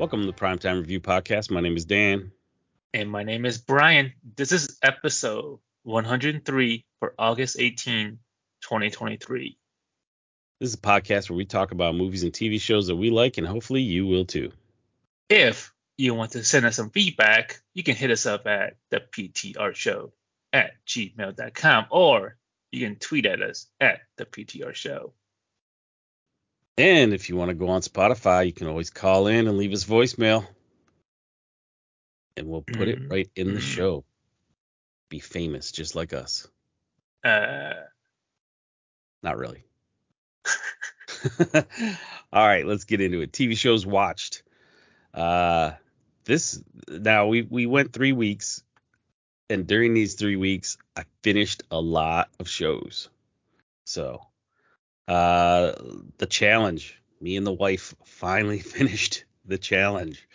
Welcome to the Primetime Review Podcast. My name is Dan. And my name is Brian. This is episode 103 for August 18, 2023. This is a podcast where we talk about movies and TV shows that we like, and hopefully you will too. If you want to send us some feedback, you can hit us up at the PTR Show at gmail.com or you can tweet at us at the PTR Show. And if you want to go on Spotify, you can always call in and leave us voicemail. And we'll put mm-hmm. it right in the mm-hmm. show. Be famous just like us. Uh not really. All right, let's get into it. TV shows watched. Uh this now we we went 3 weeks and during these 3 weeks I finished a lot of shows. So, uh, the challenge. Me and the wife finally finished the challenge.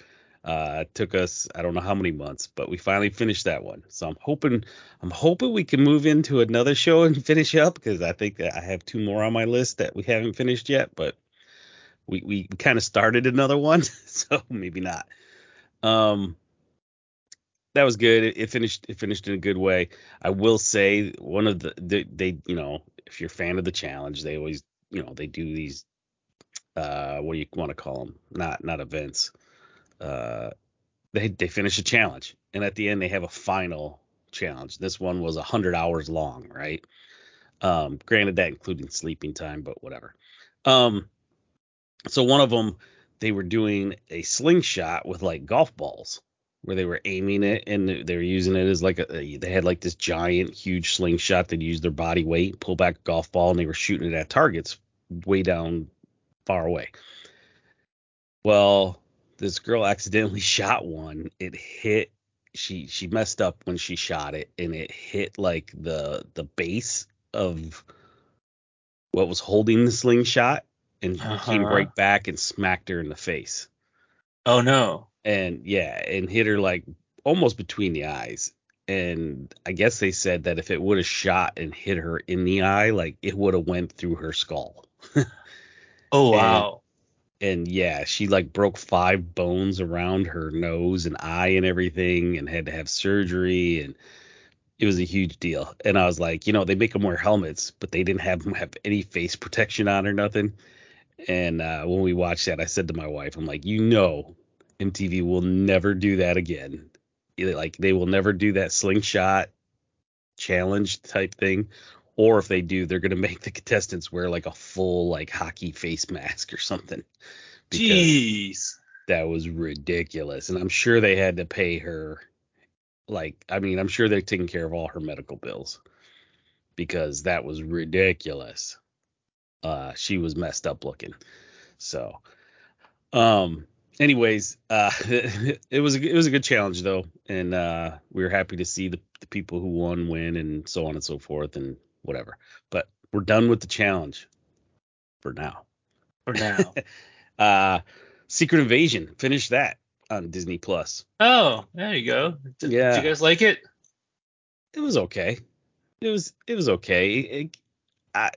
Uh, it took us I don't know how many months, but we finally finished that one. So I'm hoping I'm hoping we can move into another show and finish up because I think that I have two more on my list that we haven't finished yet, but we we kind of started another one, so maybe not. Um, that was good. It, it, finished it finished in a good way. I will say one of the they, they you know if you're a fan of the challenge, they always you know they do these uh what do you want to call them? Not not events. Uh, they they finish a challenge and at the end they have a final challenge. This one was hundred hours long, right? Um, granted that including sleeping time, but whatever. Um, so one of them they were doing a slingshot with like golf balls where they were aiming it and they were using it as like a they had like this giant huge slingshot that used their body weight pull back a golf ball and they were shooting it at targets way down far away. Well this girl accidentally shot one. It hit she she messed up when she shot it and it hit like the the base of what was holding the slingshot and uh-huh. came right back and smacked her in the face. Oh no and yeah, and hit her like almost between the eyes. And I guess they said that if it would have shot and hit her in the eye, like it would have went through her skull. oh wow. And, and yeah, she like broke five bones around her nose and eye and everything, and had to have surgery and it was a huge deal. And I was like, you know, they make them wear helmets, but they didn't have them have any face protection on or nothing. And uh, when we watched that, I said to my wife, I'm like, you know, MTV will never do that again. Like they will never do that slingshot challenge type thing. Or if they do, they're gonna make the contestants wear like a full like hockey face mask or something. Jeez. That was ridiculous. And I'm sure they had to pay her like I mean, I'm sure they're taking care of all her medical bills because that was ridiculous. Uh she was messed up looking. So um anyways, uh, it was a, it was a good challenge though, and uh, we were happy to see the, the people who won win and so on and so forth and whatever. But we're done with the challenge for now. For now. uh, Secret Invasion, finish that on Disney Plus. Oh, there you go. Did, yeah. Did you guys like it? It was okay. It was it was okay. It, I,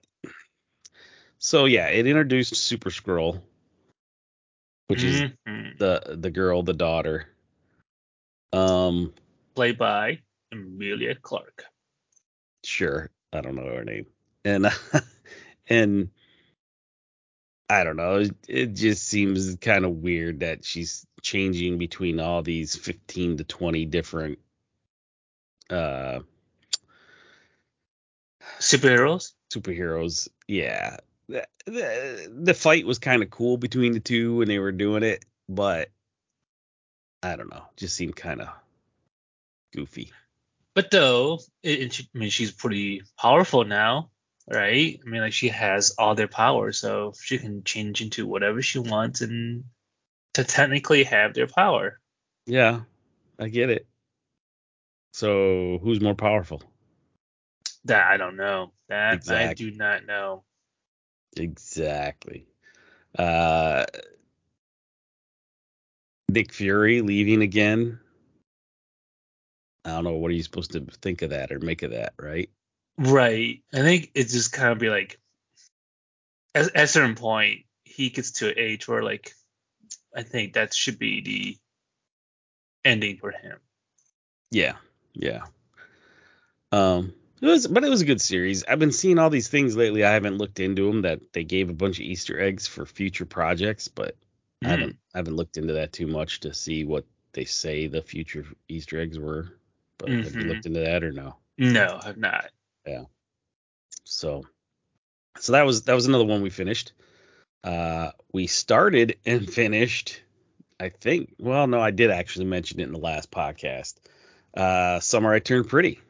so yeah, it introduced Super Skrull, which mm-hmm. is the the girl, the daughter. Um, played by Emilia Clarke. Sure, I don't know her name, and and I don't know. It, it just seems kind of weird that she's changing between all these 15 to 20 different uh superheroes. Superheroes, yeah the, the, fight was kind of cool between the two when they were doing it, but I don't know, just seemed kind of goofy. But though, it, I mean, she's pretty powerful now, right? I mean, like she has all their power, so she can change into whatever she wants and to technically have their power. Yeah, I get it. So who's more powerful? That I don't know. That exactly. I do not know. Exactly. Uh, Nick Fury leaving again. I don't know. What are you supposed to think of that or make of that, right? Right. I think it's just kind of be like, at, at a certain point, he gets to an age where like, I think that should be the ending for him. Yeah, yeah. Um, it was, but it was a good series. I've been seeing all these things lately. I haven't looked into them. That they gave a bunch of Easter eggs for future projects, but mm. I haven't I haven't looked into that too much to see what they say the future Easter eggs were. But mm-hmm. have you looked mm-hmm. into that or no? No, I've not. Yeah. So, so that was that was another one we finished. Uh, we started and finished. I think. Well, no, I did actually mention it in the last podcast. Uh, Summer I Turned Pretty.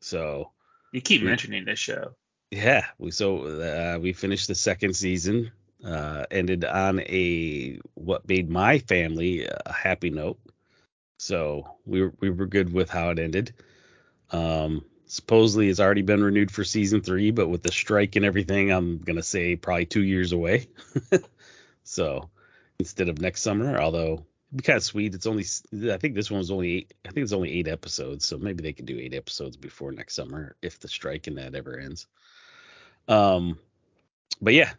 So you keep mentioning this show. Yeah, we so uh, we finished the second season. Uh, ended on a what made my family a happy note. So we were, we were good with how it ended. Um, supposedly it's already been renewed for season three, but with the strike and everything, I'm gonna say probably two years away. so instead of next summer, although it'd be kind of sweet. It's only I think this one was only eight. I think it's only eight episodes, so maybe they could do eight episodes before next summer if the strike and that ever ends. Um, but yeah,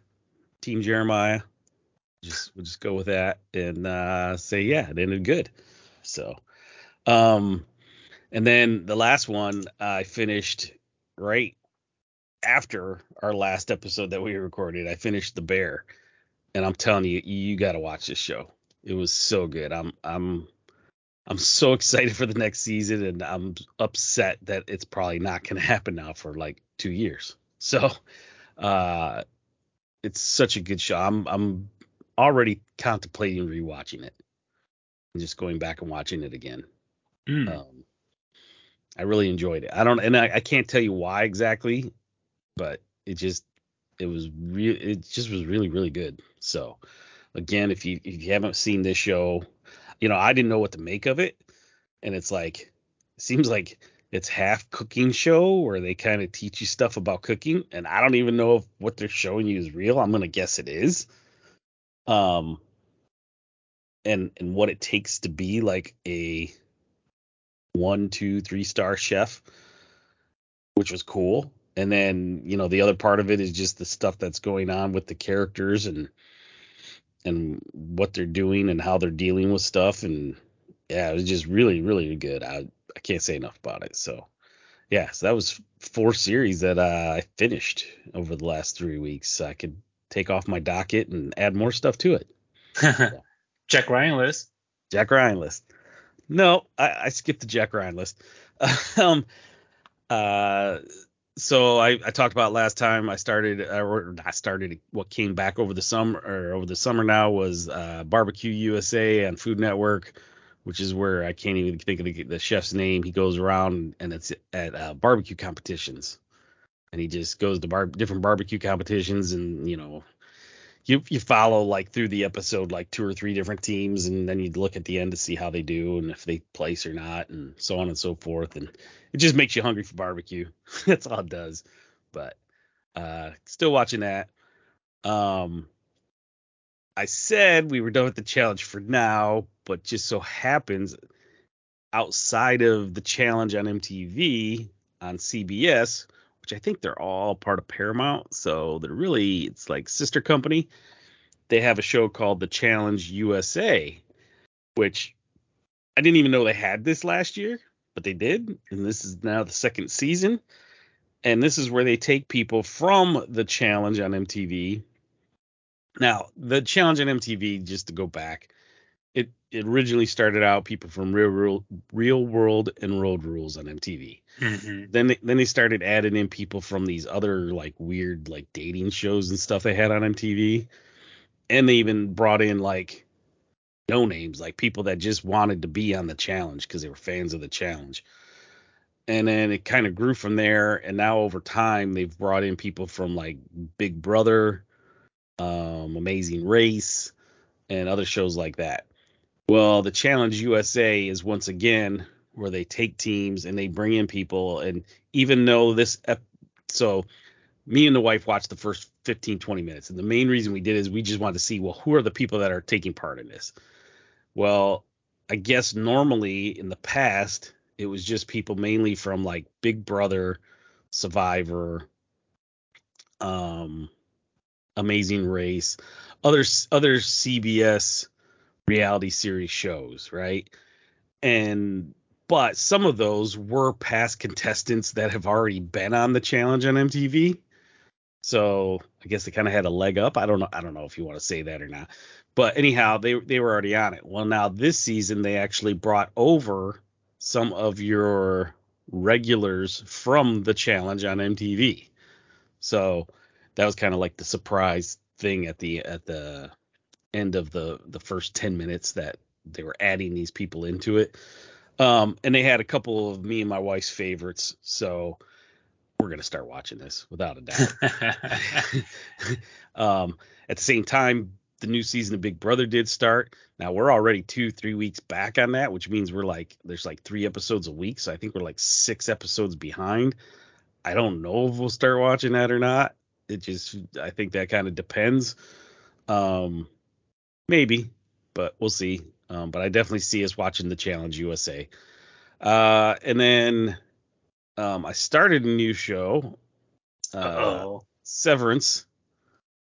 Team Jeremiah. Just we'll just go with that and uh, say yeah, it ended good. So, um, and then the last one I finished right after our last episode that we recorded. I finished The Bear, and I'm telling you, you got to watch this show. It was so good. I'm I'm I'm so excited for the next season, and I'm upset that it's probably not going to happen now for like two years. So, uh, it's such a good show. I'm I'm already contemplating rewatching it and just going back and watching it again. Mm. Um, I really enjoyed it. I don't, and I, I can't tell you why exactly, but it just, it was real. It just was really, really good. So, again, if you if you haven't seen this show, you know I didn't know what to make of it, and it's like, it seems like it's half cooking show where they kind of teach you stuff about cooking, and I don't even know if what they're showing you is real. I'm gonna guess it is. Um, and and what it takes to be like a one, two, three star chef, which was cool. And then, you know, the other part of it is just the stuff that's going on with the characters and and what they're doing and how they're dealing with stuff. And yeah, it was just really, really good. I I can't say enough about it. So yeah, so that was four series that uh, I finished over the last three weeks. So I could take off my docket and add more stuff to it. Jack Ryan list. Jack Ryan list. No, I, I skipped the Jack Ryan list. um, uh, so I, I talked about last time I started, uh, I started what came back over the summer or over the summer now was uh, Barbecue USA and Food Network, which is where I can't even think of the, the chef's name. He goes around and it's at uh, barbecue competitions, and he just goes to bar- different barbecue competitions and you know you you follow like through the episode like two or three different teams and then you look at the end to see how they do and if they place or not and so on and so forth and it just makes you hungry for barbecue. That's all it does. But uh still watching that. Um i said we were done with the challenge for now but just so happens outside of the challenge on mtv on cbs which I think they're all part of Paramount. So they're really it's like sister company. They have a show called The Challenge USA, which I didn't even know they had this last year, but they did, and this is now the second season. And this is where they take people from the challenge on MTV. Now, the challenge on MTV, just to go back, it, it originally started out people from real, real real world and road rules on MTV. Mm-hmm. Then they, then they started adding in people from these other like weird like dating shows and stuff they had on MTV, and they even brought in like no names like people that just wanted to be on the challenge because they were fans of the challenge. And then it kind of grew from there, and now over time they've brought in people from like Big Brother, um, Amazing Race, and other shows like that. Well, the Challenge USA is once again where they take teams and they bring in people. And even though this, ep- so me and the wife watched the first 15, 20 minutes. And the main reason we did is we just wanted to see, well, who are the people that are taking part in this? Well, I guess normally in the past, it was just people mainly from like Big Brother, Survivor, um, Amazing Race, other other CBS reality series shows, right? And but some of those were past contestants that have already been on the challenge on MTV. So I guess they kind of had a leg up. I don't know. I don't know if you want to say that or not. But anyhow, they they were already on it. Well, now this season they actually brought over some of your regulars from the challenge on MTV. So that was kind of like the surprise thing at the at the end of the the first 10 minutes that they were adding these people into it. Um, and they had a couple of me and my wife's favorites. So we're going to start watching this without a doubt. um, at the same time, the new season of Big Brother did start. Now we're already two, three weeks back on that, which means we're like, there's like three episodes a week. So I think we're like six episodes behind. I don't know if we'll start watching that or not. It just, I think that kind of depends. Um, maybe, but we'll see. Um, but I definitely see us watching the Challenge USA. Uh, and then um, I started a new show, uh. Severance,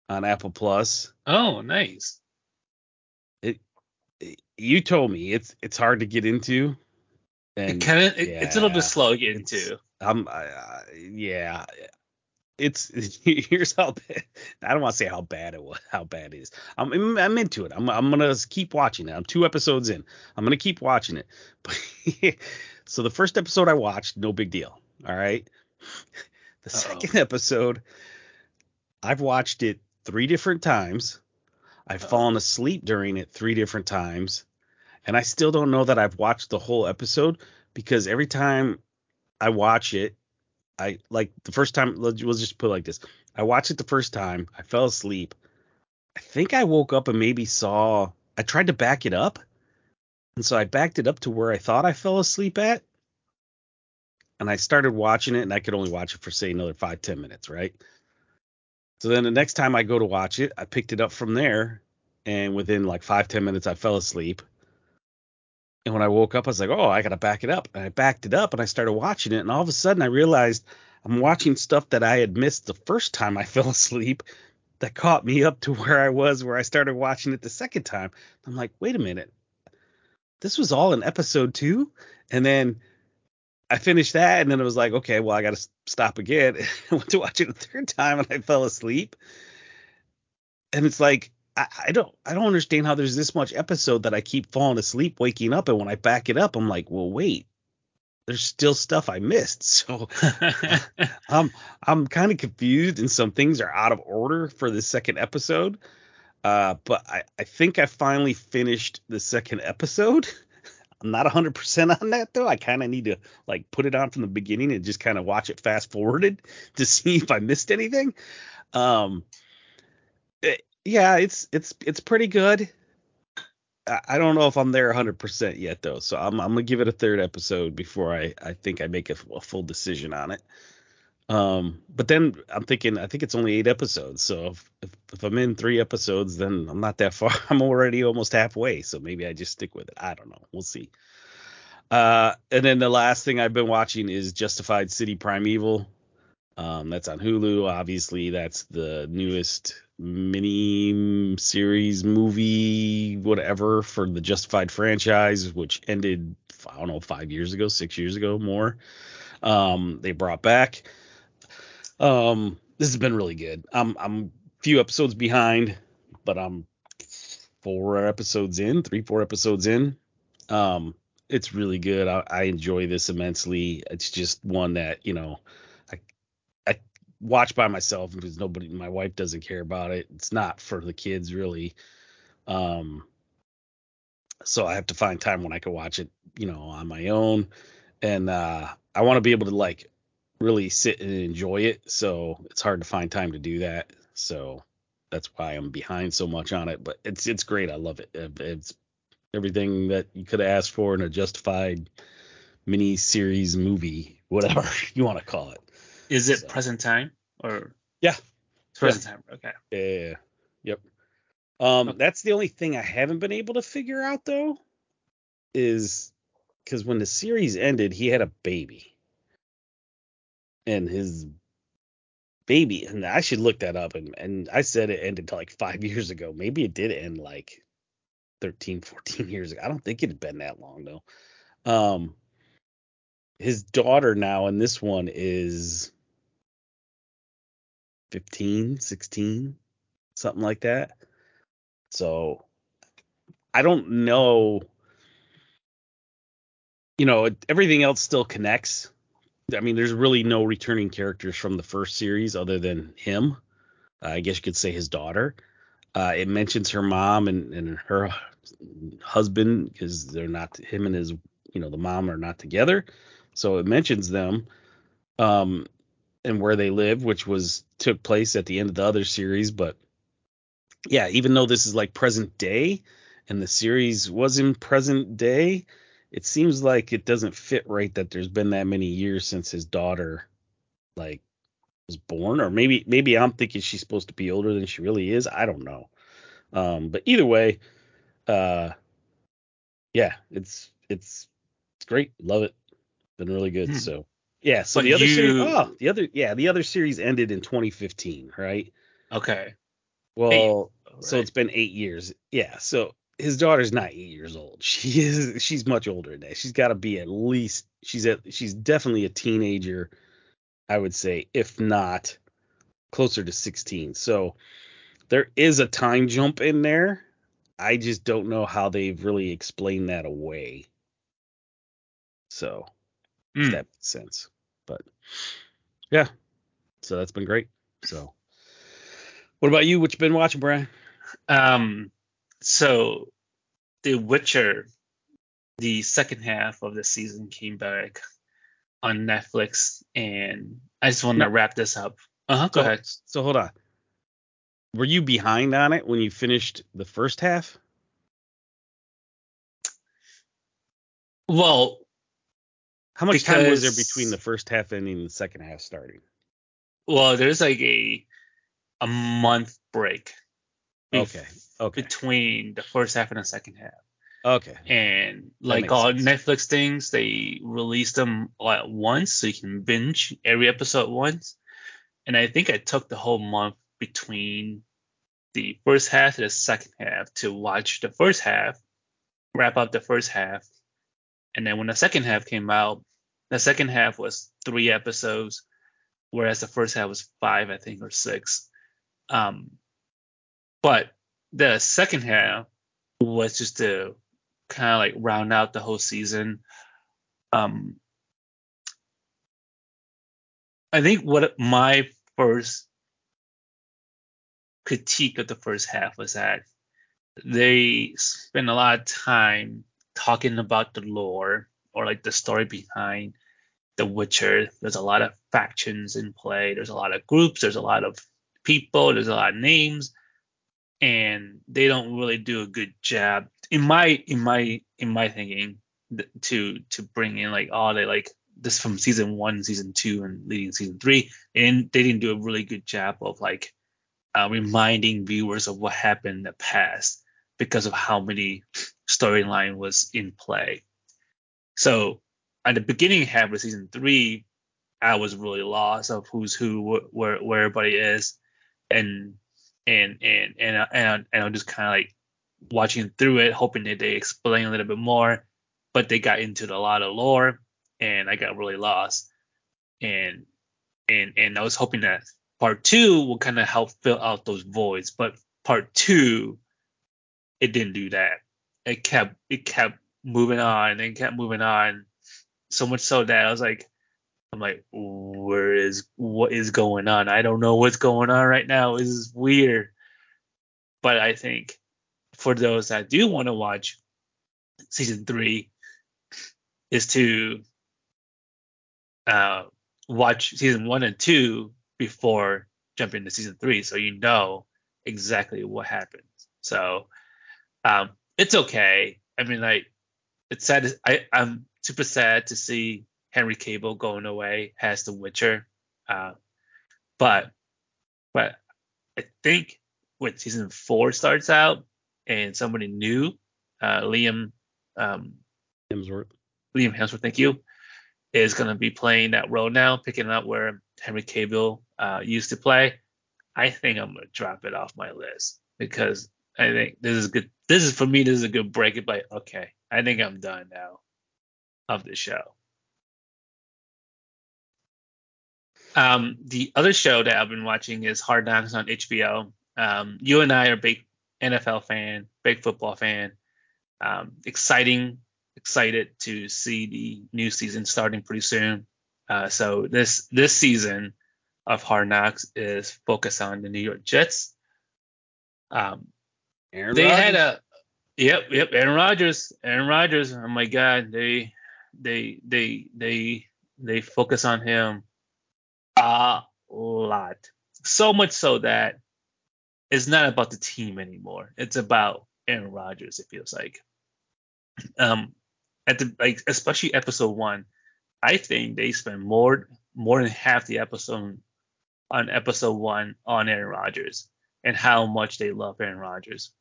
on Apple Plus. Oh, nice. It, it, you told me it's it's hard to get into. And it kind of it, yeah, it's a little bit slow to get into. Um, yeah, it's here's how bad, I don't want to say how bad it was, how bad it is. I'm I'm into it. I'm I'm gonna keep watching it. I'm two episodes in. I'm gonna keep watching it. But so the first episode I watched, no big deal. All right. The Uh-oh. second episode, I've watched it three different times. I've Uh-oh. fallen asleep during it three different times, and I still don't know that I've watched the whole episode because every time I watch it, I like the first time. Let's just put it like this: I watched it the first time. I fell asleep. I think I woke up and maybe saw. I tried to back it up, and so I backed it up to where I thought I fell asleep at. And I started watching it, and I could only watch it for say another five ten minutes, right? So then the next time I go to watch it, I picked it up from there, and within like five ten minutes, I fell asleep. And when I woke up, I was like, oh, I got to back it up. And I backed it up and I started watching it. And all of a sudden, I realized I'm watching stuff that I had missed the first time I fell asleep that caught me up to where I was where I started watching it the second time. I'm like, wait a minute. This was all in episode two. And then I finished that. And then it was like, okay, well, I got to stop again. I went to watch it a third time and I fell asleep. And it's like, I, I, don't I don't understand how there's this much episode that I keep falling asleep, waking up, and when I back it up, I'm like, well, wait, there's still stuff I missed. So I'm I'm kind of confused, and some things are out of order for the second episode. Uh, but I, I think I finally finished the second episode. I'm not 100% on that though. I kind of need to like put it on from the beginning and just kind of watch it fast forwarded to see if I missed anything. Um, yeah, it's it's it's pretty good. I don't know if I'm there 100% yet though, so I'm I'm gonna give it a third episode before I I think I make a, a full decision on it. Um, but then I'm thinking I think it's only eight episodes, so if, if, if I'm in three episodes, then I'm not that far. I'm already almost halfway, so maybe I just stick with it. I don't know. We'll see. Uh, and then the last thing I've been watching is Justified City Primeval. Um, that's on Hulu. Obviously, that's the newest mini series movie, whatever, for the Justified franchise, which ended, I don't know, five years ago, six years ago, more. Um, they brought back. Um, this has been really good. I'm I'm few episodes behind, but I'm four episodes in, three, four episodes in. Um, it's really good. I, I enjoy this immensely. It's just one that you know watch by myself because nobody, my wife doesn't care about it. It's not for the kids really. Um, so I have to find time when I can watch it, you know, on my own. And uh, I want to be able to like really sit and enjoy it. So it's hard to find time to do that. So that's why I'm behind so much on it. But it's it's great. I love it. It's everything that you could asked for in a justified mini series movie, whatever you want to call it. Is it so. present time or? Yeah. present yeah. time. Okay. Yeah. Yep. Um, okay. that's the only thing I haven't been able to figure out though, is because when the series ended, he had a baby, and his baby, and I should look that up. And and I said it ended like five years ago. Maybe it did end like 13, 14 years ago. I don't think it had been that long though. Um, his daughter now in this one is 15, 16, something like that. So I don't know. You know, everything else still connects. I mean, there's really no returning characters from the first series other than him. Uh, I guess you could say his daughter. Uh, it mentions her mom and, and her husband because they're not him and his you know the mom are not together so it mentions them um and where they live which was took place at the end of the other series but yeah even though this is like present day and the series was in present day it seems like it doesn't fit right that there's been that many years since his daughter like was born or maybe maybe I'm thinking she's supposed to be older than she really is I don't know um but either way uh yeah it's it's it's great love it been really good Hmm. so yeah so But the other series oh the other yeah the other series ended in 2015 right? Okay. well so right. it's been eight years. Yeah so his daughter's not eight years old. She is she's much older than that. She's got to be at least she's at she's definitely a teenager i would say if not closer to 16 so there is a time jump in there. I just don't know how they've really explained that away. So Hmm. that makes sense yeah so that's been great so what about you what you been watching brian Um, so The Witcher, the second half of the season came back on Netflix, and I just want to No. wrap this up. Uh huh. Go So- ahead. So hold on. Were you behind on it when you finished the first half? Well, How much time was there between the first half ending and the second half starting? well, there's like a a month break. Okay. Okay. Between the first half and the second half. Okay. and like all sense. Netflix things, they release them all at once, so you can binge every episode once. And I think I took the whole month between the first half and the second half to watch the first half, wrap up the first half, and then when the second half came out, the second half was three episodes, whereas the first half was five, I think, or six. Um, but the second half was just to kind of like round out the whole season. Um, I think what my first critique of the first half was that they spent a lot of time talking about the lore or like the story behind The Witcher. There's a lot of factions in play. There's a lot of groups. There's a lot of people. There's a lot of names, and they don't really do a good job in my in my in my thinking to to bring in like all the like this from season one, season two, and leading season three, and they didn't do a really good job of like uh, reminding viewers of what happened in the past because of how many storyline was in play. So at the beginning half of season three, I was really lost of who's who, wh- where where everybody is, and and and and I- and, I- and I'm just kind of like watching through it, hoping that they explain a little bit more. But they got into a lot of lore, and I got really lost. And and and I was hoping that part two will kind of help fill out those voids. But part two, it didn't do that. It kept it kept moving on and kept moving on, so much so that I was like, I'm like, where is what is going on? I don't know what's going on right now. This is weird. But I think for those that do want to watch season three, is to uh, watch season one and two before jumping to season three, so you know exactly what happens. So um, it's okay. I mean, like it's sad. I I'm super sad to see Henry Cavill going away as The Witcher, uh, but but I think when season four starts out and somebody new, uh, Liam um, Hemsworth. Liam Hemsworth, thank you, is going to be playing that role now, picking up where Henry Cavill uh, used to play. I think I'm going to drop it off my list because I think this is good. This is for me. This is a good break. It's like, okay, I think I'm done now of the show. Um, the other show that I've been watching is Hard Knocks on HBO. Um, you and I are big NFL fan, big football fan. Um, exciting, excited to see the new season starting pretty soon. Uh, so this this season of Hard Knocks is focused on the New York Jets. Um, Aaron they Rodgers? had a yep, yep, Aaron Rodgers, Aaron Rodgers. Oh my God, they they they they they focus on him a lot. So much so that it's not about the team anymore. It's about Aaron Rodgers. It feels like. Um, at the like especially episode one, I think they spend more more than half the episode on episode one on Aaron Rodgers and how much they love Aaron Rodgers.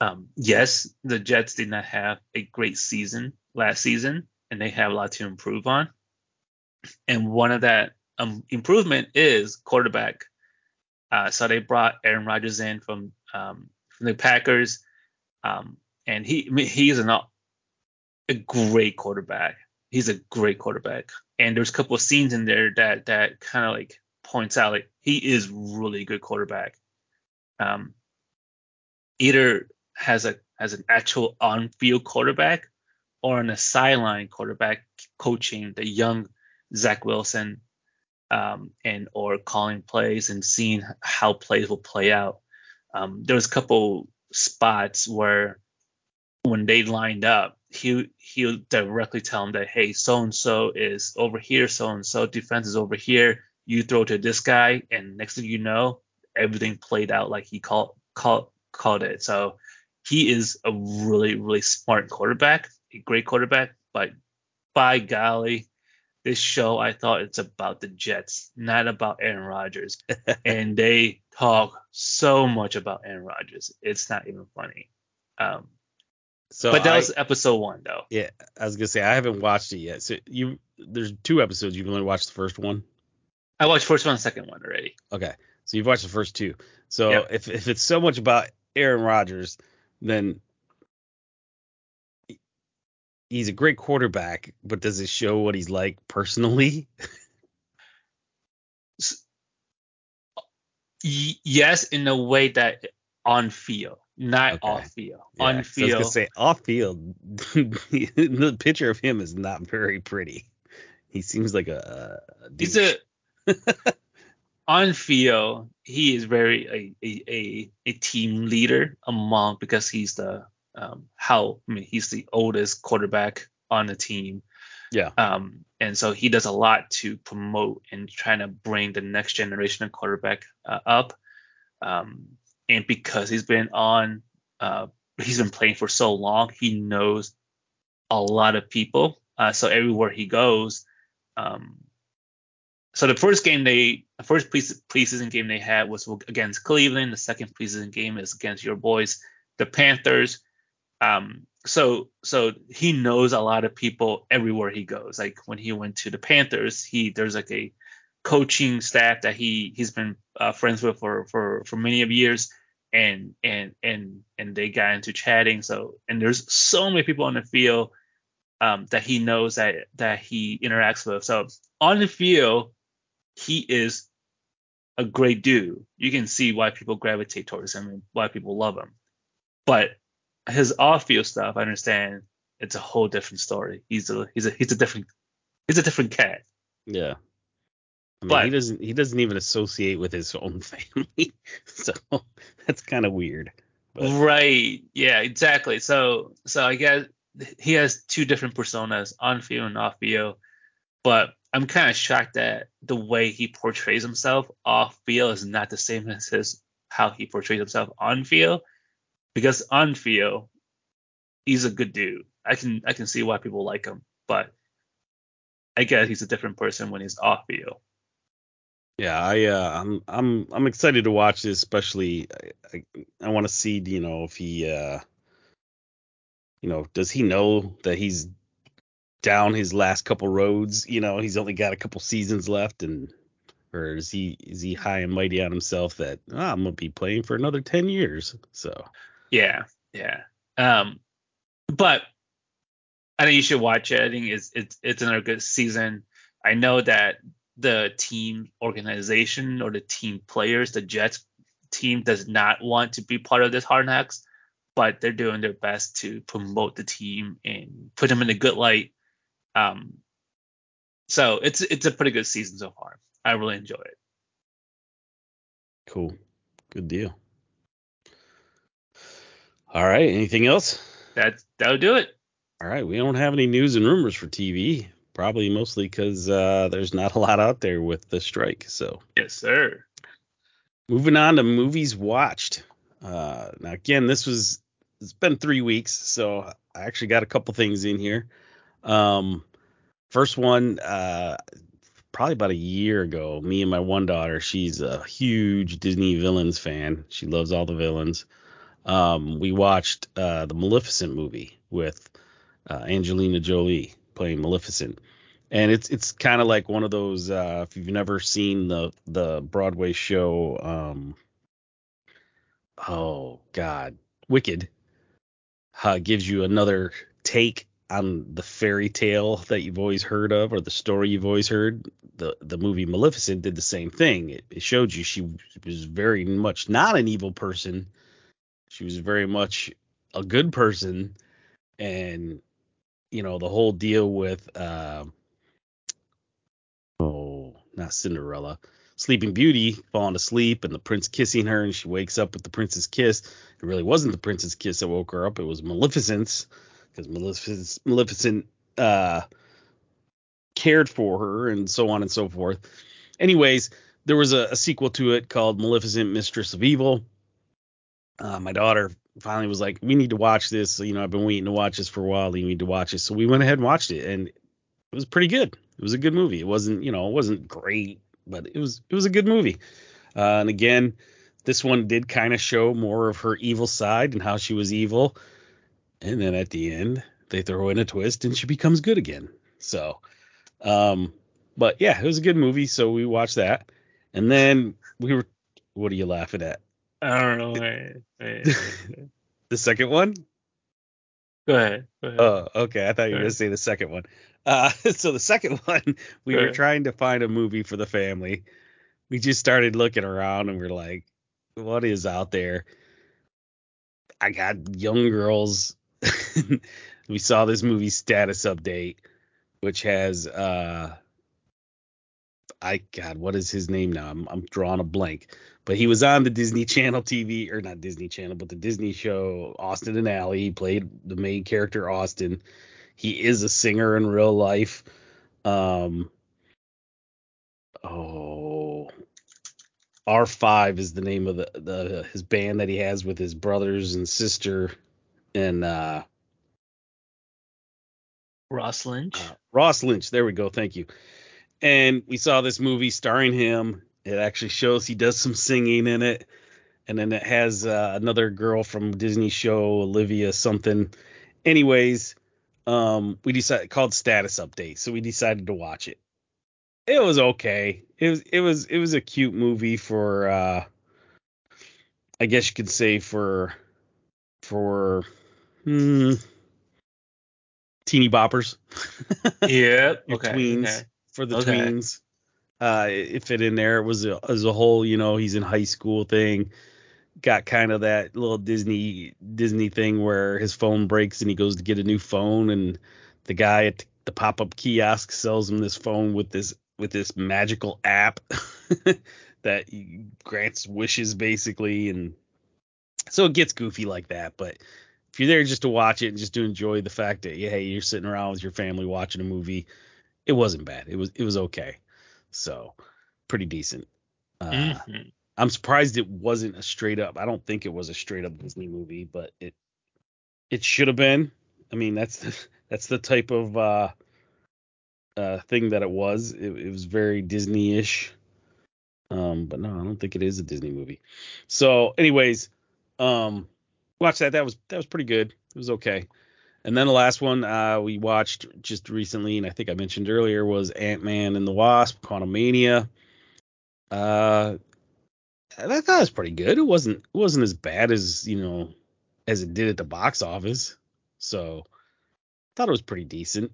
Um, yes, the Jets did not have a great season last season, and they have a lot to improve on. And one of that um, improvement is quarterback. Uh, so they brought Aaron Rodgers in from um, from the Packers, um, and he I mean, he's an, a great quarterback. He's a great quarterback. And there's a couple of scenes in there that that kind of like points out like he is really good quarterback. Um, either has a has an actual on-field quarterback or on a sideline quarterback coaching the young Zach Wilson um, and or calling plays and seeing how plays will play out. Um, there was a couple spots where when they lined up, he he'll directly tell them that hey, so and so is over here, so and so defense is over here. You throw to this guy, and next thing you know, everything played out like he called called called it. So he is a really really smart quarterback, a great quarterback. But by golly, this show I thought it's about the Jets, not about Aaron Rodgers, and they talk so much about Aaron Rodgers. It's not even funny. Um, So but that I- was episode one, though. yeah, I was gonna say I haven't watched it yet. So you there's two episodes. You've only watched the first one. I watched first one, and second one already. Okay, so you've watched the first two. So Yep. if if it's so much about Aaron Rodgers, then he's a great quarterback. But does it show what he's like personally? Yes, in a way that on field, not Okay. off field. Yeah, on 'cause I was field, gonna say off field, the picture of him is not very pretty. He seems like a, a he's a on field. He is very a, a a a team leader among because he's the um how I mean he's the oldest quarterback on the team. yeah. Um, and so he does a lot to promote and trying to bring the next generation of quarterback uh, up. Um, and because he's been on, uh, he's been playing for so long, he knows a lot of people. Uh, so everywhere he goes, um, so the first game they, the first pre- preseason game they had was against Cleveland. The second preseason game is against your boys, the Panthers. Um, so so he knows a lot of people everywhere he goes. Like when he went to the Panthers, he there's like a coaching staff that he he's been uh, friends with for for for many of years, and and and and they got into chatting. So and there's so many people on the field um, that he knows that that he interacts with. So on the field, he is a great dude. You can see why people gravitate towards him and why people love him. But his off-field stuff, I understand it's a whole different story. He's a he's a he's a different he's a different cat. Yeah. I mean, But- he doesn't he doesn't even associate with his own family, so that's kind of weird. But- Right. Yeah, exactly. So so I guess he has two different personas, on field and off field. But I'm kind of shocked that the way he portrays himself off field is not the same as his how he portrays himself on field. Because on field, he's a good dude. I can I can see why people like him, but I guess he's a different person when he's off field. Yeah, I uh, I'm I'm I'm excited to watch this, especially I I, I want to see you know if he uh you know does he know that he's down his last couple roads? You know he's only got a couple seasons left, and or is he is he high and mighty on himself that "Ah, I'm gonna be playing for another ten years? So Yeah, yeah. Um, but I think you should watch it. I think it's it's it's another good season. I know that the team organization or the team players, the Jets team, does not want to be part of this Hard Knocks, but they're doing their best to promote the team and put them in a good light. Um, so it's it's a pretty good season so far. I really enjoy it. Cool. Good deal. All right. Anything else? That that'll do it. All right. We don't have any news and rumors for TV. Probably mostly because uh, there's not a lot out there with the strike. So. Yes, sir. Moving on to movies watched. Uh, now again, this was it's been three weeks, so I actually got a couple things in here. Um, first one, uh, probably about a year ago, me and my one daughter, she's a huge Disney villains fan. She loves all the villains. Um, we watched uh, the Maleficent movie with uh, Angelina Jolie playing Maleficent, and it's it's kind of like one of those. Uh, if you've never seen the the Broadway show, um, oh God, Wicked, uh, gives you another take on the fairy tale that you've always heard of or the story you've always heard. The the movie Maleficent did the same thing. It, it showed you she was very much not an evil person. She was very much a good person, and you know the whole deal with uh, oh not Cinderella, Sleeping Beauty falling asleep and the prince kissing her and she wakes up with the prince's kiss. It really wasn't the prince's kiss that woke her up. It was Maleficent's because Maleficent, Maleficent uh, cared for her and so on and so forth. Anyways, there was a, a sequel to it called Maleficent, Mistress of Evil. Uh, my daughter finally was like, "We need to watch this." You know, I've been waiting to watch this for a while. You need to watch it. So we went ahead and watched it, and it was pretty good. It was a good movie. It wasn't, you know, it wasn't great, but it was it was a good movie. Uh, and again, this one did kind of show more of her evil side and how she was evil. And then at the end, they throw in a twist and she becomes good again. So, um, but yeah, it was a good movie. So we watched that. And then we were, what are you laughing at? I don't know. Wait, wait, wait. The second one? Go ahead. Go ahead. Oh, okay. I thought you were Go going to say the second one. Uh, so the second one, we Go were ahead. trying to find a movie for the family. We just started looking around and we're like, what is out there? I got young girls. we saw this movie status update, which has uh I God, what is his name now? I'm I'm drawing a blank. But he was on the Disney Channel TV or not Disney Channel, but the Disney show Austin and Ally. He played the main character Austin. He is a singer in real life. Um oh R5 is the name of the, the his band that he has with his brothers and sister and uh Ross Lynch. uh, Ross Lynch. There we go. Thank you. And we saw this movie starring him. It actually shows he does some singing in it. And then it has uh, another girl from Disney show, Olivia something. Anyways, um, we decided called status update. So we decided to watch it. It was okay. It was it was it was a cute movie for uh I guess you could say for for hmm, teeny boppers. yeah. Okay. tweens okay. for the Okay. tweens. Uh, it fit in there. It was a, as a whole, you know, he's in high school thing. Got kind of that little Disney Disney thing where his phone breaks and he goes to get a new phone, and the guy at the pop up kiosk sells him this phone with this with this magical app that grants wishes basically, and so it gets goofy like that. But if you're there just to watch it and just to enjoy the fact that yeah, hey, you're sitting around with your family watching a movie, it wasn't bad. It was it was okay. So pretty decent. Uh, Mhm. I'm surprised it wasn't a straight up. I don't think it was a straight up Disney movie, but it it should have been. I mean, that's the, that's the type of uh, uh, thing that it was. It, it was very Disney-ish. Um, but no, I don't think it is a Disney movie. So, anyways, um, watch that. That was that was pretty good. It was okay. And then the last one uh, we watched just recently, and I think I mentioned earlier, was Ant Man and the Wasp: Quantumania. Uh, I thought it was pretty good. It wasn't it wasn't as bad as you know as it did at the box office. So I thought it was pretty decent.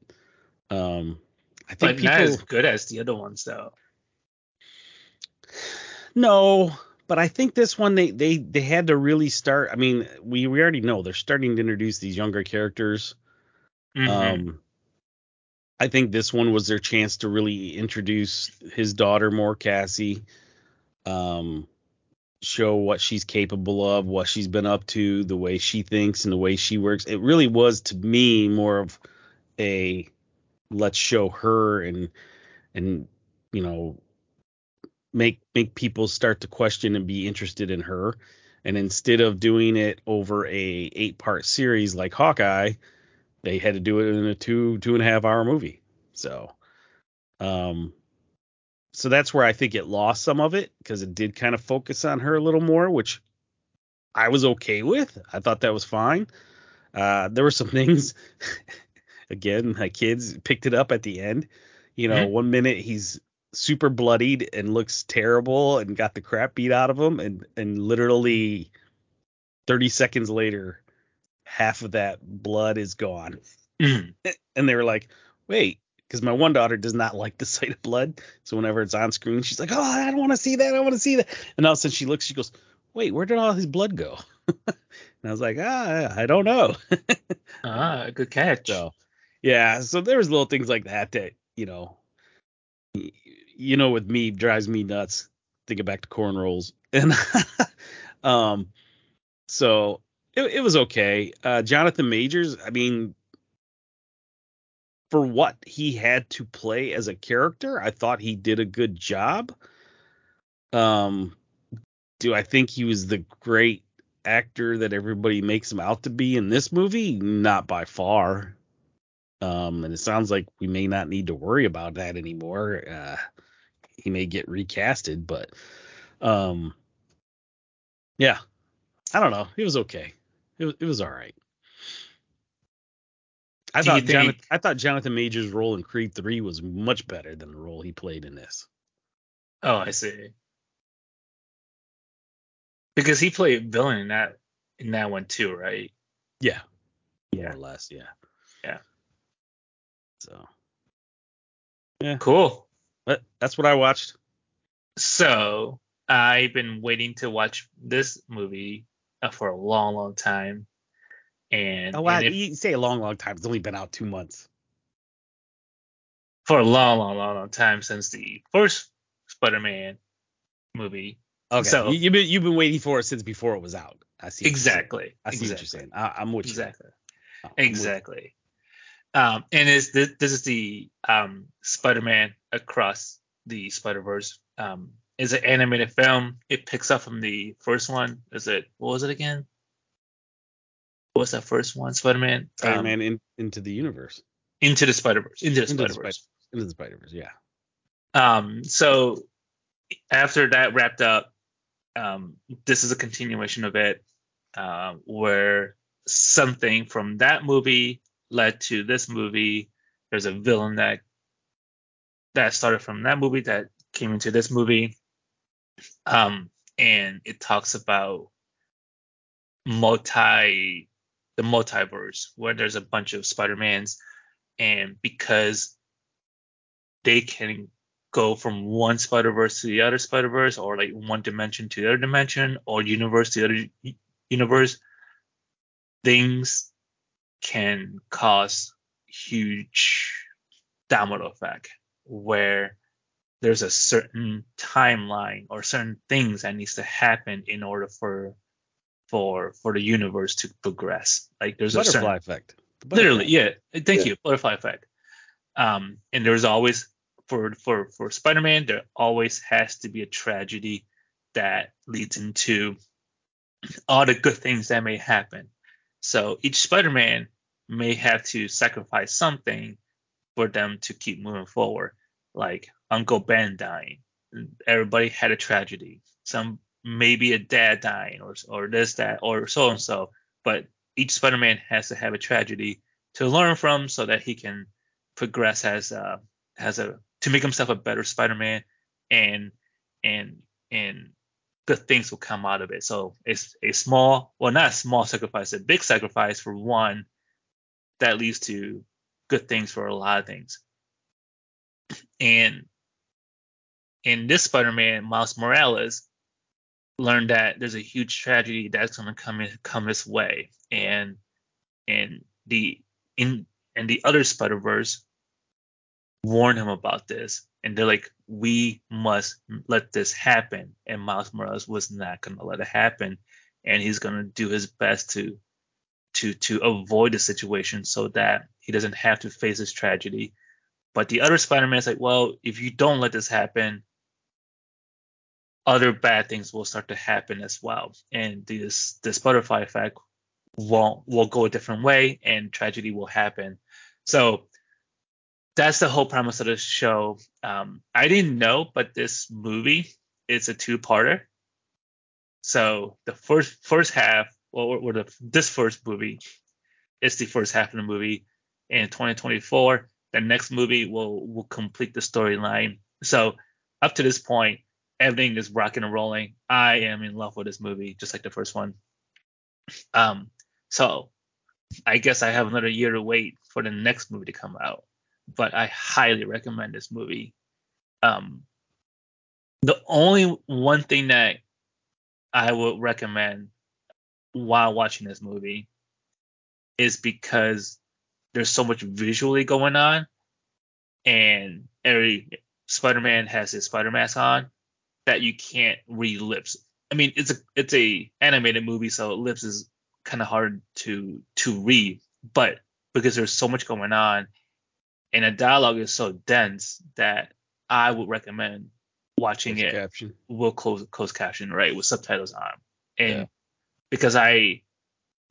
Um, I think but not as good as the other ones though. no, but I think this one they they they had to really start. I mean, we we already know they're starting to introduce these younger characters. Mhm. Um, I think this one was their chance to really introduce his daughter more, Cassie. Um, show what she's capable of, what she's been up to, the way she thinks and the way she works. It really was to me more of a let's show her and and you know make make people start to question and be interested in her. And instead of doing it over a eight part series like Hawkeye, they had to do it in a two two and a half hour movie. So um so that's where I think it lost some of it because it did kind of focus on her a little more, which I was okay with. I thought that was fine. Uh there were some things again, my kids picked it up at the end. You know, Mhm. one minute he's super bloodied and looks terrible and got the crap beat out of him. And and literally 30 seconds later half of that blood is gone. Mhm. and they were like wait because my one daughter does not like the sight of blood. So whenever it's on screen she's like oh i don't want to see that. I want to see that. And all of a sudden she looks she goes wait where did all his blood go? And i was like ah i don't know. Ah, good catch. so yeah so there was little things like that that you know you know with me drives me nuts thinking back to corn rolls and um so it, it was okay. Uh jonathan majors i mean for what he had to play as a character i thought he did a good job. Um do i think he was the great actor that everybody makes him out to be in this movie? Not by far um and it sounds like we may not need to worry about that anymore uh he may get recasted but um yeah i don't know it was okay it was, it was all right I Do thought Jonathan, I thought Jonathan Majors' role in Creed 3 was much better than the role he played in this. Oh, I see. Because he played villain in that in that one too, right? Yeah. More Yeah. or less, yeah. Yeah. So, yeah, Cool. but that's what I watched. So I've been waiting to watch this movie uh, for a long, long time, and, Oh, wow. and if- you say a long, long time. It's only been out two months. for a long, long, long, long time since the first Spider-Man movie. Okay. So- you, you've been you've been waiting for it since before it was out. I see. what you're saying. Exactly. I see exactly. what you're saying. I, I'm with you. Exactly. I'm. Exactly. Um, and is this, this is the um, Spider-Man Across the Spider-Verse. Um, is an animated film. It picks up from the first one. Is it what was it again? What was that first one? Spider-Man. Spider-Man Um, in, into the universe. into the Spider-Verse. Into the Into the Spider-Verse. Into the Spider-Verse. Yeah. Um, so after that wrapped up, um, this is a continuation of it, uh, where something from that movie led to this movie. There's a villain that that started from that movie that came into this movie, um, and it talks about multi the multiverse where there's a bunch of Spider-Mans, and because they can go from one Spider Verse to the other Spider Verse, or like one dimension to the other dimension, or universe to the other universe, things can cause huge domino effect where there's a certain timeline or certain things that needs to happen in order for for for the universe to progress. Like there's a Butterfly certain effect. The literally yeah thank Yeah. you butterfly effect um and there's always for for for spider-man there always has to be a tragedy that leads into all the good things that may happen so each spider-man may have to sacrifice something for them to keep moving forward. Like uncle ben dying. Everybody had a tragedy. Some maybe a dad dying or or this that or so and so but each Spider-Man has to have a tragedy to learn from so that he can progress as a as a to make himself a better Spider-Man and and and good things will come out of it. So it's a small, well, not a small sacrifice, a big sacrifice for one that leads to good things for a lot of things. And in this Spider-Man, Miles Morales learned that there's a huge tragedy that's going to come in, come his way, and and the in and the other Spider-Verse warn him about this, and they're like, we must let this happen, and Miles Morales was not going to let it happen, and he's going to do his best to to to avoid the situation so that he doesn't have to face this tragedy. But the other Spider-Man is like, well, if you don't let this happen, other bad things will start to happen as well, and this this butterfly effect won't will go a different way, and tragedy will happen. So that's the whole premise of the show. Um, I didn't know, but this movie is a two-parter. So the first first half, or, or the this first movie, is the first half of the movie. In 2024, the next movie will will complete the storyline. So up to this point, everything is rocking and rolling. I am in love with this movie, just like the first one. Um, so I guess I have another year to wait for the next movie to come out, but I highly recommend this movie. Um, the only one thing that I would recommend while watching this movie is because there's so much visually going on, and every Spider-Man has his Spider mask on that you can't read lips. I mean, it's a it's a animated movie, so lips is kind of hard to to read, but because there's so much going on and the dialogue is so dense that I would recommend watching closed it caption. with closed closed caption, right, with subtitles on. And yeah. Because I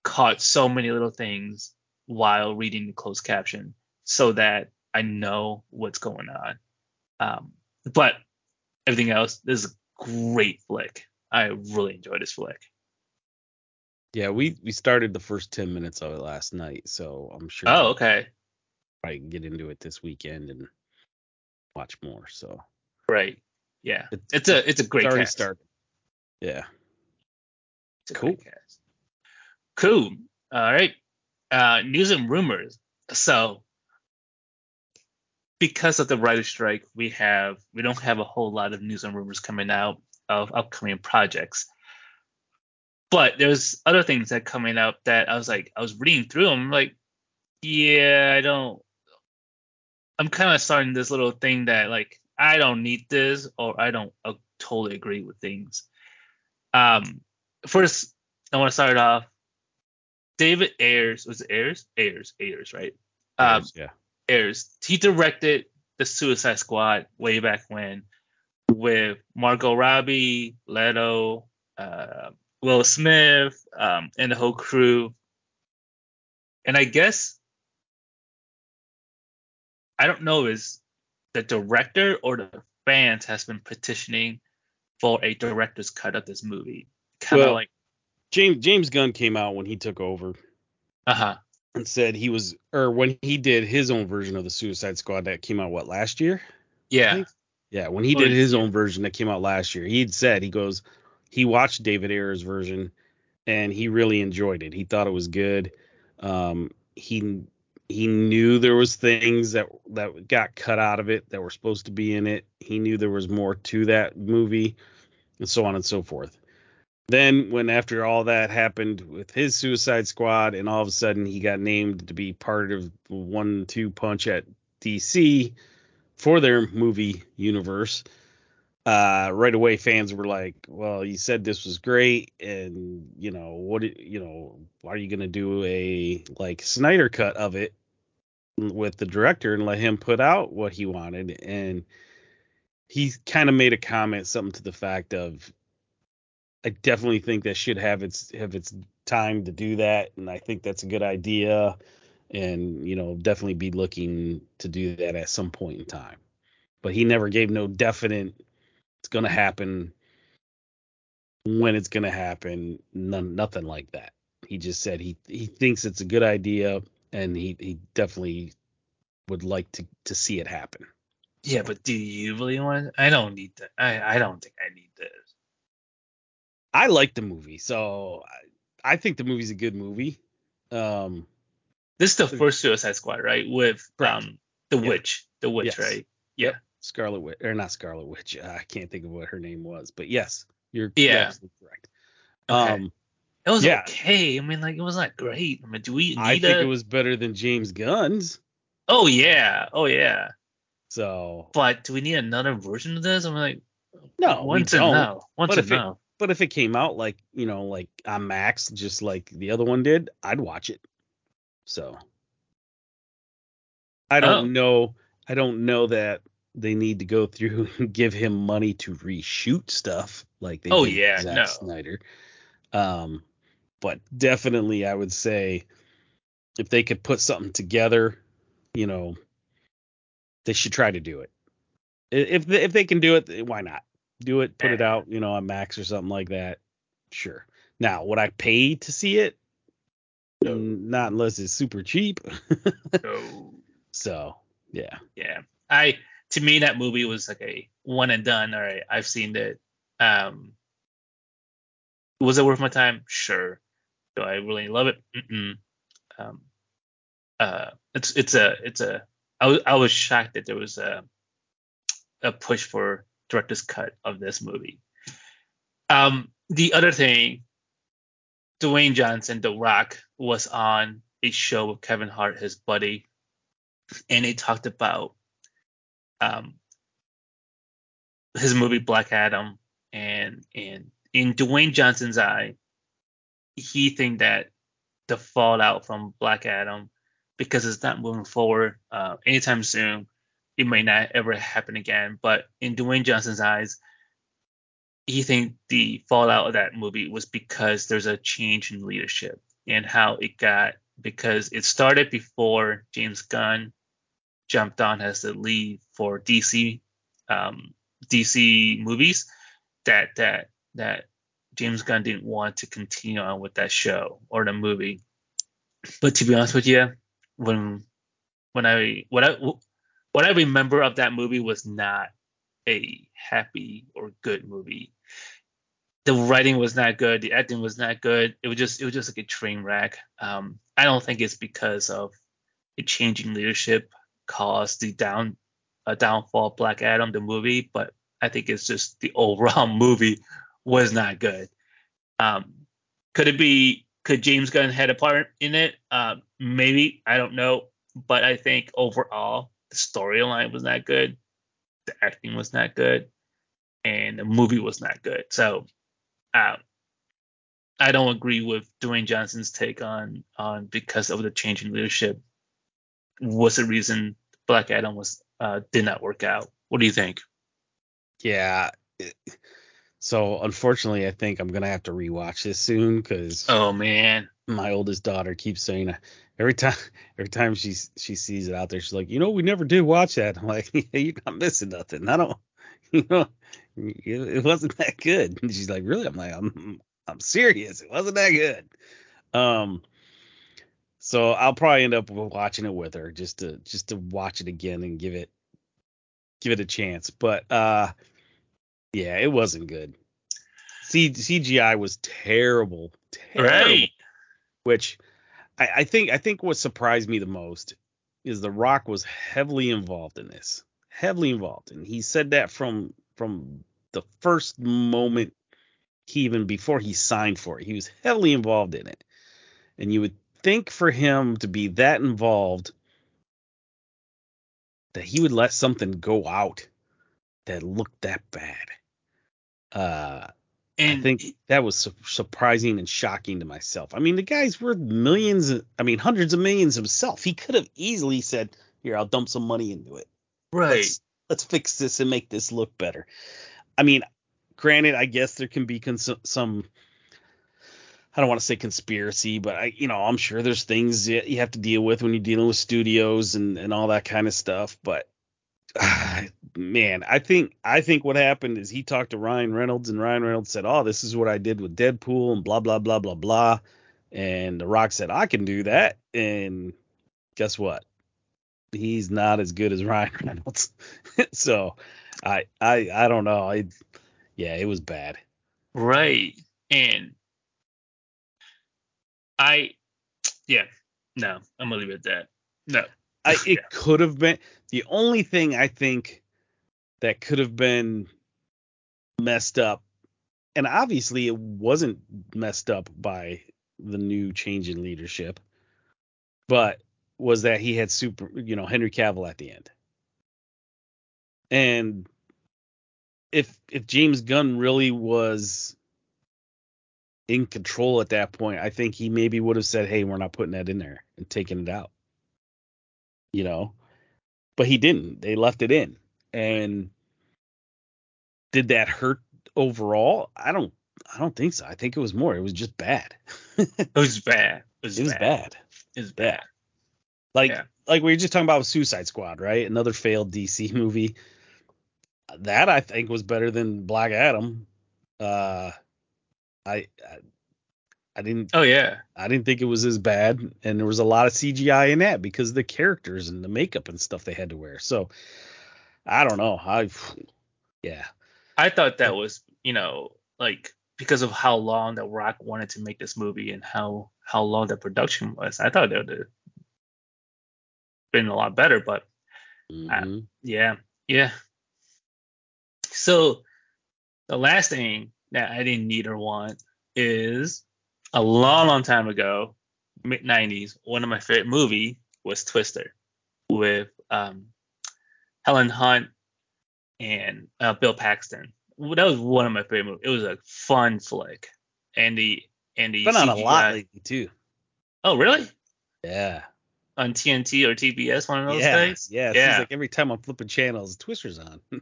caught so many little things while reading the closed caption so that I know what's going on. Um, but everything else, this is a great flick. I really enjoyed this flick. Yeah, we we started the first ten minutes of it last night, so I'm sure. Oh, okay. I can get into it this weekend and watch more. So. Right. Yeah. It's, it's a it's a great it's already cast. started. Yeah. Cool. Cool. All right. Uh, news and rumors. So because of the writer strike, we have we don't have a whole lot of news and rumors coming out of upcoming projects. But there's other things that coming up that I was like, I was reading through them, like, yeah, I don't. I'm kind of starting this little thing that like I don't need this or I don't uh, totally agree with things. Um, first, I want to start off. David Ayers was it Ayers? Ayers, Ayers, right? Um, Ayers, yeah. Ayers. He directed the Suicide Squad way back when with Margot Robbie, Leto, uh, Will Smith, um, and the whole crew. And I guess I don't know is the director or the fans has been petitioning for a director's cut of this movie. Kind of well, like James James Gunn came out when he took over. Uh-huh. And said he was or when he did his own version of the Suicide Squad that came out what last year? Yeah. Yeah, when he did his own version that came out last year, he'd said he goes he watched David Ayer's version and he really enjoyed it. He thought it was good. Um, he he knew there was things that that got cut out of it that were supposed to be in it. He knew there was more to that movie, and so on and so forth. Then, when after all that happened with his Suicide Squad, and all of a sudden he got named to be part of one-two punch at DC for their movie universe, uh, right away fans were like, "Well, you said this was great, and you know what? You know, are you gonna do a like Snyder cut of it with the director and let him put out what he wanted?" And he kind of made a comment, something to the fact of, "I definitely think that should have its have its time to do that, and I think that's a good idea." And you know, definitely be looking to do that at some point in time. But he never gave no definite it's to happen when it's to happen. None, nothing like that. He just said he he thinks it's a good idea and he he definitely would like to to see it happen. Yeah, but do you really want? I don't need that. I I don't think I need this. I like the movie, so I, I think the movie's a good movie. Um, This is the first Suicide Squad, right? With um the Yep. witch, the witch, Yes. right? Yeah. Scarlet Witch, or not Scarlet Witch. uh, I can't think of what her name was, but yes, you're Yeah. correct. Okay. Um, It was yeah. okay. I mean, like it was not great. I mean, do we need I think a? it was better than James Gunn's. Oh yeah, oh yeah. So, But do we need another version of this? I'm like, no, once a don't. no, once But if it-. But if it came out like you know, like on Max, just like the other one did, I'd watch it. So, I don't Oh. know. I don't know that they need to go through and give him money to reshoot stuff like they Oh, did with yeah, Zack no. Snyder. Um, but definitely, I would say if they could put something together, you know, they should try to do it. If if they can do it, why not? Do it, put it out, you know, on Max or something like that. Sure. Now, would I pay to see it? No. Not unless it's super cheap. So so, yeah. yeah, I to me that movie was like a one and done. All right, I've seen it. Um, was it worth my time? Sure. Do I really love it? Mm-mm. Um, uh, it's it's a it's a. I was I was shocked that there was a a push for director's cut of this movie. Um, the other thing, Dwayne Johnson, The Rock, was on a show with Kevin Hart, his buddy, and they talked about um, his movie Black Adam, and and in Dwayne Johnson's eye, he think that the fallout from Black Adam, because it's not moving forward uh, anytime soon, it may not ever happen again. But in Dwayne Johnson's eyes, he think the fallout of that movie was because there's a change in leadership and how it got because it started before James Gunn jumped on as the lead for DC um, DC movies that that that James Gunn didn't want to continue on with that show or the movie. But to be honest with you, when when I when I what I remember of that movie was not a happy or good movie. The writing was not good. The acting was not good. It was just it was just like a train wreck. Um, I don't think it's because of a changing leadership caused the down a downfall of Black Adam the movie, but I think it's just the overall movie was not good. Um, could it be? Could James Gunn had a part in it? Um, maybe I don't know, but I think overall the storyline was not good, the acting was not good, and the movie was not good. So, um, I don't agree with Dwayne Johnson's take on on because of the change in leadership was the reason Black Adam was uh, did not work out. What do you think? Yeah. So, unfortunately, I think I'm going to have to rewatch this soon because Oh man, my oldest daughter keeps saying every time every time she she sees it out there she's like you know we never did watch that? I'm like you're not missing nothing. I don't you know it, it wasn't that good. And she's like really? I'm like i'm i'm serious. It wasn't that good. Um so i'll probably end up watching it with her just to just to watch it again and give it give it a chance. But uh yeah it wasn't good. C- cgi was terrible terrible. Right? which I, I think I think what surprised me the most is The Rock was heavily involved in this, heavily involved, and he said that from from the first moment he even before he signed for it, he was heavily involved in it, and you would think for him to be that involved that he would let something go out that looked that bad. Uh, And I think that was su- surprising and shocking to myself. I mean, the guy's worth millions, I mean, hundreds of millions himself. He could have easily said, "Here, I'll dump some money into it. right, Let's let's fix this and make this look better." I mean, granted, I guess there can be cons- some I don't want to say conspiracy, but I, you know, I'm sure there's things you have to deal with when you're dealing with studios and and all that kind of stuff, but Ah, man, I think I think what happened is he talked to Ryan Reynolds and Ryan Reynolds said, "Oh, this is what I did with Deadpool and blah blah blah blah blah." And The Rock said, "I can do that." And guess what? He's not as good as Ryan Reynolds. so, I I I don't know. I yeah, it was bad. right. and I, yeah, no, I'm gonna leave it at that. No, I, it yeah. could have been the only thing I think that could have been messed up, and obviously it wasn't messed up by the new change in leadership, but was that he had super, you know, Henry Cavill at the end. And if if James Gunn really was in control at that point, I think he maybe would have said, "Hey, we're not putting that in there and taking it out." You know, but he didn't. They left it in. And did that hurt overall? I don't I don't think so. I think it was more. It was just bad. it was bad. It was, it was bad. bad. It was bad. Like yeah. like we were just talking about Suicide Squad, right? Another failed DC movie. That I think was better than Black Adam. Uh I, I I didn't. Oh yeah. I didn't think it was as bad, and there was a lot of CGI in that because of the characters and the makeup and stuff they had to wear. So I don't know. I yeah. I thought that was you know like because of how long that Rock wanted to make this movie and how how long the production was. I thought it would have been a lot better, but mm-hmm. I, yeah, yeah. So the last thing that I didn't need or want is a long, long time ago, mid '90s. One of my favorite movie was Twister with um, Helen Hunt and uh, Bill Paxton. That was one of my favorite movies. It was a fun flick, and the and the been on a lot lately too. Oh really? Yeah. On TNT or TBS, one of those yeah, days. Yeah, it yeah. like every time I'm flipping channels, Twister's on.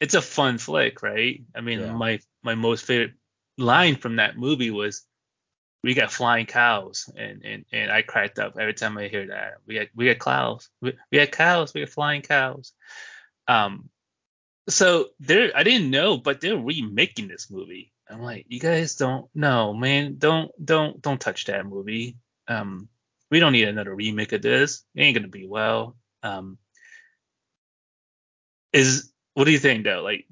it's a fun flick, right? I mean, yeah. my my most favorite line from that movie was we got flying cows and, and, and I cracked up every time I hear that. We got we got cows. We, we got cows, we got flying cows. Um so they're I didn't know, but they're remaking this movie. I'm like, you guys don't know, man, don't don't don't touch that movie. Um we don't need another remake of this. It ain't gonna be well. Um is what do you think though? Like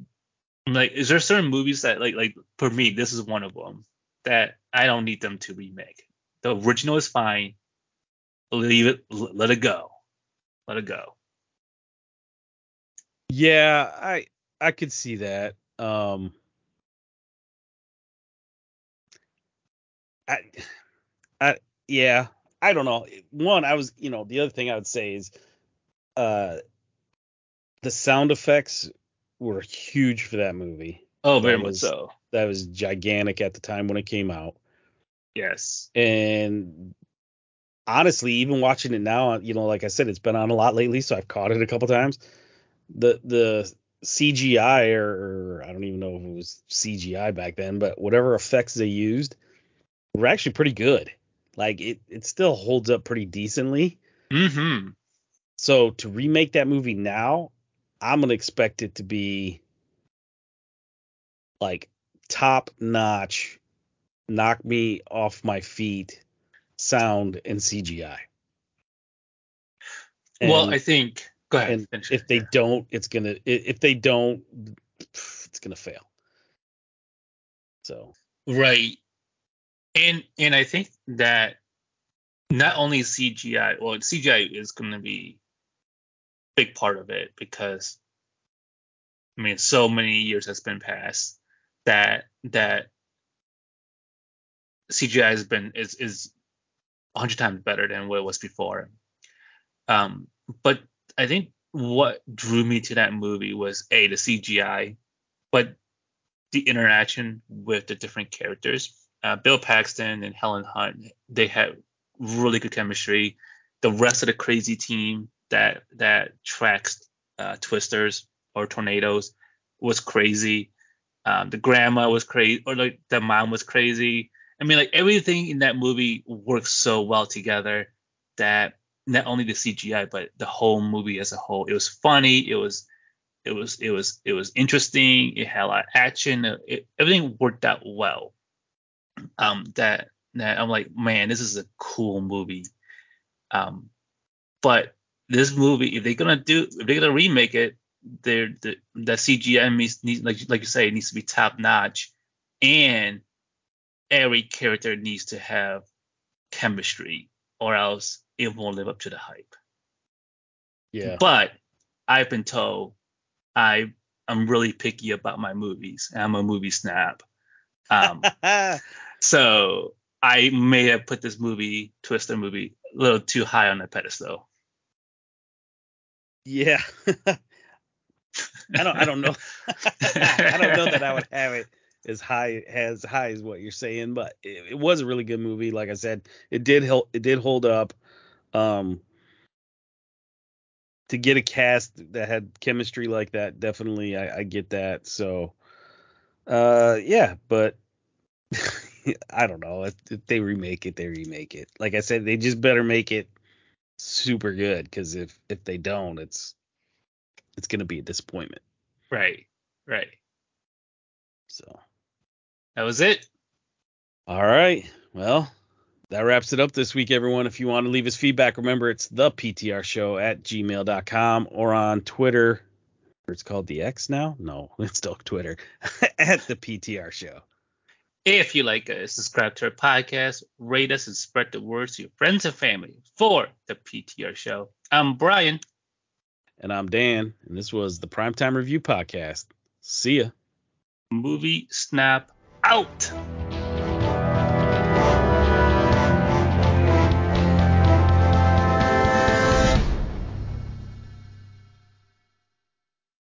like is there certain movies that like like for me this is one of them that I don't need them to remake. The original is fine. Leave it. Let it go. Let it go. Yeah, I I could see that. Um I I yeah, I don't know. One, I was, you know, the other thing I would say is uh the sound effects were huge for that movie. Oh, very much so. That was gigantic at the time when it came out. Yes. And honestly, even watching it now, you know, like I said, it's been on a lot lately, so I've caught it a couple times. The the CGI or, or I don't even know if it was CGI back then, but whatever effects they used were actually pretty good. Like it it still holds up pretty decently. Mm-hmm. So to remake that movie now, I'm gonna expect it to be like top notch, knock me off my feet sound and CGI. And, well, I think go ahead. And if they don't, it's gonna if they don't, it's gonna fail. So right, and and I think that not only CGI, well, CGI is gonna be a big part of it because I mean, so many years has been passed that that CGI has been is is hundred times better than what it was before. Um, but I think what drew me to that movie was a the CGI, but the interaction with the different characters. Uh, Bill Paxton and Helen Hunt, they had really good chemistry. The rest of the crazy team that that tracks uh, twisters or tornadoes was crazy. Um, the grandma was crazy, or like the mom was crazy. I mean, like everything in that movie works so well together that not only the CGI but the whole movie as a whole, it was funny. It was, it was, it was, it was interesting. It had a lot of action. It, everything worked out well. Um, that that I'm like, man, this is a cool movie. Um, but this movie, if they're gonna do, if they're gonna remake it, there the the CGI needs, needs like like you say it needs to be top notch, and every character needs to have chemistry, or else it won't live up to the hype. Yeah. But I've been told I I'm really picky about my movies. I'm a movie snap. Um, so I may have put this movie, Twister movie, a little too high on the pedestal. yeah. I don't I don't know. I don't know that I would have it as high as high as what you're saying, but it, it was a really good movie. Like I said, it did help. It did hold up. Um, to get a cast that had chemistry like that, definitely I, I get that. So, uh, yeah, but I don't know if, if they remake it, they remake it. Like I said, they just better make it super good because if if they don't, it's it's gonna be a disappointment. Right, right. So. That was it. All right. Well, that wraps it up this week, everyone. If you want to leave us feedback, remember it's the PTR show at gmail.com or on Twitter. It's called the X now? No, it's still Twitter at the PTR show. If you like us, subscribe to our podcast, rate us, and spread the word to your friends and family for the PTR show. I'm Brian. And I'm Dan, and this was the Primetime Review Podcast. See ya. Movie Snap out.